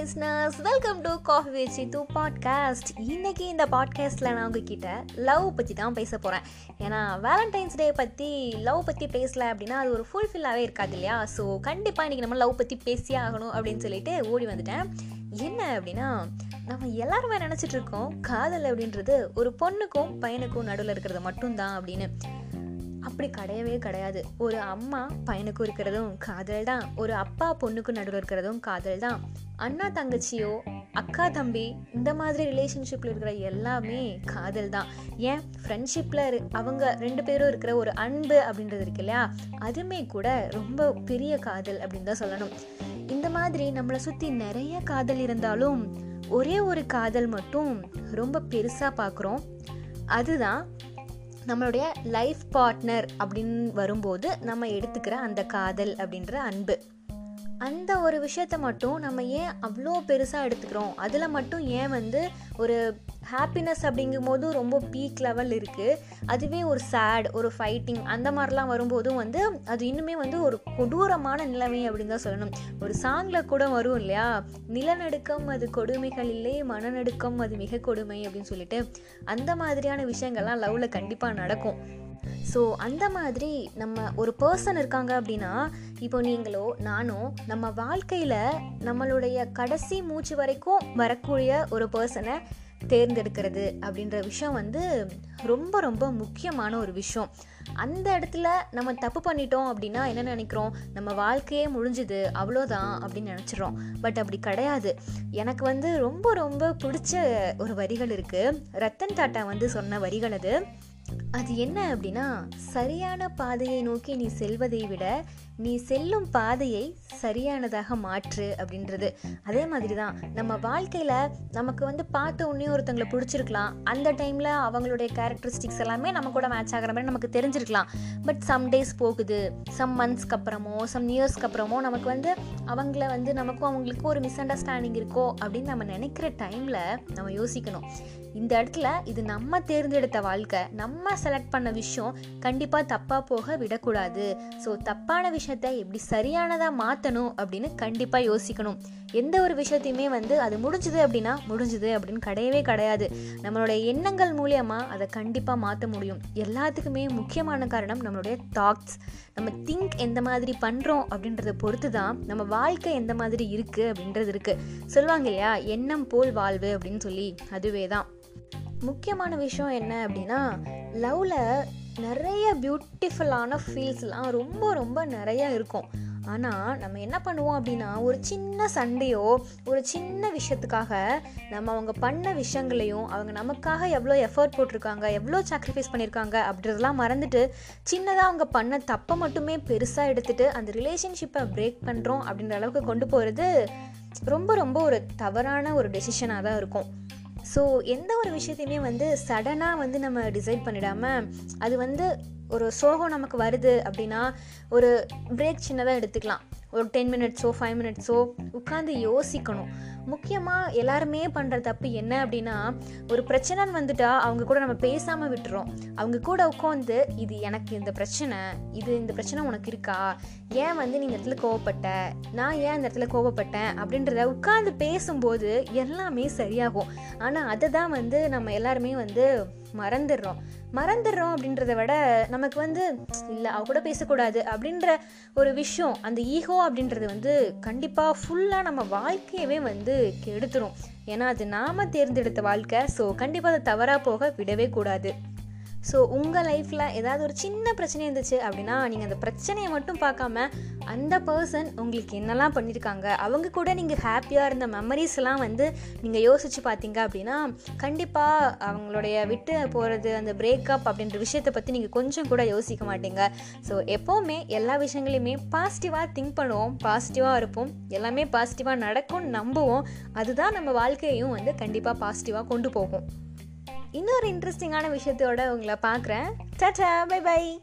Listeners welcome to coffee வச்சு two podcast இன்னைக்கு இந்த பாட்காஸ்ட்டில் நான் உங்ககிட்ட லவ் பற்றி தான் பேச போகிறேன் ஏன்னா வேலண்டைன்ஸ் டே பற்றி லவ் பற்றி பேசல அப்படின்னா அது ஒரு ஃபுல்ஃபில்லாகவே இருக்காது இல்லையா? ஸோ கண்டிப்பாக இன்றைக்கி நம்ம லவ் பற்றி பேசியே ஆகணும் அப்படின்னு சொல்லிட்டு ஓடி வந்துட்டேன். என்ன அப்படின்னா நம்ம எல்லாருமே நினச்சிட்டு இருக்கோம் காதல் அப்படின்றது ஒரு பொண்ணுக்கும் பையனுக்கும் நடுவில் இருக்கிறது மட்டும்தான் அப்படின்னு. அப்படி கிடையவே கிடையாது. ஒரு அம்மா பையனுக்கும் இருக்கிறதும் காதல் தான். ஒரு அப்பா பொண்ணுக்கும் நடுவில் இருக்கிறதும் காதல் தான். அண்ணா தங்கச்சியோ அக்கா தம்பி இந்த மாதிரி ரிலேஷன்ஷிப்பில் இருக்கிற எல்லாமே காதல் தான் ஏன் ஃப்ரெண்ட்ஷிப்பில் அவங்க ரெண்டு பேரும் இருக்கிற ஒரு அன்பு அப்படின்றது இருக்கு இல்லையா? அதுவுமே கூட ரொம்ப பெரிய காதல் அப்படின்னு தான் சொல்லணும். இந்த மாதிரி நம்மளை சுற்றி நிறைய காதல் இருந்தாலும் ஒரே ஒரு காதல் மட்டும் ரொம்ப பெருசாக பார்க்குறோம் அதுதான் நம்மளுடைய லைஃப் பார்ட்னர் அப்படின்னு வரும்போது நம்ம எடுத்துக்கிற அந்த காதல் அப்படின்ற அன்பு. அந்த ஒரு விஷயத்த மட்டும் நம்ம ஏன் அவ்வளோ பெருசாக எடுத்துக்கிறோம்? அதில் மட்டும் ஏன் வந்து ஒரு ஹாப்பினஸ் அப்படிங்கும் போது ரொம்ப பீக் லெவல் இருக்குது அதுவே ஒரு சேட் ஒரு ஃபைட்டிங் அந்த மாதிரிலாம் வரும்போதும் வந்து அது இன்னுமே வந்து ஒரு கொடூரமான நிலைமை அப்படின்னு தான் சொல்லணும். ஒரு சாங்கில் கூட வரும் இல்லையா? நிலநடுக்கம் அது கொடுமைகள் இல்லை மனநடுக்கம் அது மிக கொடுமை அப்படின்னு சொல்லிட்டு அந்த மாதிரியான விஷயங்கள்லாம் லவ்வில் கண்டிப்பாக நடக்கும். ஸோ அந்த மாதிரி நம்ம ஒரு பர்சன் இருக்காங்க அப்படின்னா இப்போ நீங்களோ நானோ நம்ம வாழ்க்கையில் நம்மளுடைய கடைசி மூச்சு வரைக்கும் வரக்கூடிய ஒரு பர்சனை தேர்ந்தெடுக்கிறது அப்படின்ற விஷயம் வந்து ரொம்ப ரொம்ப முக்கியமான ஒரு விஷயம். அந்த இடத்துல நம்ம தப்பு பண்ணிட்டோம் அப்படின்னா என்ன நினைக்கிறோம்? நம்ம வாழ்க்கையே முடிஞ்சுது அவ்வளோதான் அப்படின்னு நினச்சிடறோம். பட் அப்படி கிடையாது. எனக்கு வந்து ரொம்ப ரொம்ப பிடிச்ச ஒரு வரிகள் இருக்குது ரத்தன் டாட்டா வந்து சொன்ன வரிகள் அது. அது என்ன அப்படின்னா சரியான பாதையை நோக்கி நீ செல்வதை விட நீ செல்லும் பாதையை சரியானதாக மாற்று அப்படின்றது. அதே மாதிரி தான் நம்ம வாழ்க்கையில் நமக்கு வந்து பார்த்த உடனே ஒருத்தங்களை பிடிச்சிருக்கலாம். அந்த டைமில் அவங்களுடைய கேரக்டரிஸ்டிக்ஸ் எல்லாமே நம்ம கூட மேட்ச் ஆகிற மாதிரி நமக்கு தெரிஞ்சிருக்கலாம். பட் சம் டேஸ் போகுது சம் மந்த்ஸ்க்கு அப்புறமோ சம் இயர்ஸ்க்கு அப்புறமோ நமக்கு வந்து அவங்கள வந்து நமக்கும் அவங்களுக்கும் ஒரு மிஸ் அண்டர்ஸ்டாண்டிங் இருக்கோ அப்படின்னு நம்ம நினைக்கிற டைமில் நம்ம யோசிக்கணும். இந்த இடத்துல இது நம்ம தேர்ந்தெடுத்த வாழ்க்கை நம்ம செலக்ட் பண்ண விஷயம் கண்டிப்பாக தப்பாக போக விடக்கூடாது. ஸோ தப்பான விஷயத்த எப்படி சரியானதாக மாற்றணும் அப்படின்னு கண்டிப்பாக யோசிக்கணும். எந்த ஒரு விஷயத்தையுமே வந்து அது முடிஞ்சுது அப்படின்னா முடிஞ்சுது அப்படின்னு கிடையவே கிடையாது. நம்மளுடைய எண்ணங்கள் மூலியமாக அதை கண்டிப்பாக மாற்ற முடியும். எல்லாத்துக்குமே முக்கியமான காரணம் நம்மளுடைய தாட்ஸ் நம்ம திங்க் எந்த மாதிரி பண்ணுறோம் அப்படின்றத பொறுத்து தான் நம்ம வாழ்க்கை எந்த மாதிரி இருக்குது அப்படின்றது இருக்குது சொல்லுவாங்க இல்லையா? எண்ணம் போல் வாழ்வு அப்படின்னு சொல்லி. அதுவே தான் முக்கியமான விஷயம் என்ன அப்படின்னா லவ்வில் நிறைய பியூட்டிஃபுல்லான ஃபீல்ஸ்லாம் ரொம்ப ரொம்ப நிறையா இருக்கும். ஆனால் நம்ம என்ன பண்ணுவோம் அப்படின்னா ஒரு சின்ன சண்டையோ ஒரு சின்ன விஷயத்துக்காக நம்ம அவங்க பண்ண விஷயங்களையும் அவங்க நமக்காக எவ்வளோ எஃபர்ட் போட்டிருக்காங்க எவ்வளோ சாக்ரிஃபைஸ் பண்ணியிருக்காங்க அப்படின்றதெல்லாம் மறந்துட்டு சின்னதாக அவங்க பண்ண தப்பை மட்டுமே பெருசாக எடுத்துகிட்டு அந்த ரிலேஷன்ஷிப்பை பிரேக் பண்ணுறோம் அப்படின்ற அளவுக்கு கொண்டு போகிறது ரொம்ப ரொம்ப ஒரு தவறான ஒரு டெசிஷனாக தான் இருக்கும். ஸோ எந்த ஒரு விஷயத்தையுமே வந்து சடனாக வந்து நம்ம டிசைட் பண்ணிடாமல் அது வந்து ஒரு சோகம் நமக்கு வருது அப்படின்னா ஒரு பிரேக் சின்னதாக எடுத்துக்கலாம். ஒரு டென் மினிட்ஸோ ஃபைவ் மினிட்ஸோ உட்காந்து யோசிக்கணும். முக்கியமாக எல்லாருமே பண்ணுற தப்பு என்ன அப்படின்னா ஒரு பிரச்சனைன்னு வந்துட்டா அவங்க கூட நம்ம பேசாமல் விட்டுறோம். அவங்க கூட உட்காந்து இது எனக்கு இந்த பிரச்சனை இது இந்த பிரச்சனை உனக்கு இருக்கா? ஏன் வந்து நீ இந்த இடத்துல கோவப்பட்ட? நான் ஏன் இந்த இடத்துல கோவப்பட்டேன்? அப்படின்றத உட்காந்து பேசும்போது எல்லாமே சரியாகும். ஆனால் அதை தான் வந்து நம்ம எல்லாருமே வந்து மறந்துடுறோம். மறந்துடுறோம் அப்படின்றத விட நமக்கு வந்து இல்லை அவ கூட பேசக்கூடாது அப்படின்ற ஒரு விஷயம் அந்த ஈகோ அப்படின்றது வந்து கண்டிப்பாக ஃபுல்லாக நம்ம வாழ்க்கையவே வந்து கெடுத்துரும். ஏன்னா அது நாம் தேர்ந்தெடுத்த வாழ்க்கை ஸோ கண்டிப்பாக அதை தவறாக போக விடவே கூடாது. ஸோ உங்கள் லைஃப்பில் ஏதாவது ஒரு சின்ன பிரச்சனை இருந்துச்சு அப்படின்னா நீங்கள் அந்த பிரச்சனையை மட்டும் பார்க்காம அந்த பர்சன் உங்களுக்கு என்னெல்லாம் பண்ணியிருக்காங்க அவங்க கூட நீங்கள் ஹாப்பியாக இருந்த மெமரிஸ்லாம் வந்து நீங்கள் யோசித்து பார்த்தீங்க அப்படின்னா கண்டிப்பாக அவங்களுடைய விட்டு போகிறது அந்த பிரேக்கப் அப்படின்ற விஷயத்தை பற்றி நீங்கள் கொஞ்சம் கூட யோசிக்க மாட்டீங்க. ஸோ எப்போவுமே எல்லா விஷயங்களையுமே பாசிட்டிவாக திங்க் பண்ணுவோம் பாசிட்டிவாக இருப்போம் எல்லாமே பாசிட்டிவாக நடக்கும்னு நம்புவோம். அதுதான் நம்ம வாழ்க்கையையும் வந்து கண்டிப்பாக பாசிட்டிவாக கொண்டு போகும். இன்னொரு இன்ட்ரெஸ்டிங்கான விஷயத்தோட உங்களை பார்க்குறேன். Tata bye by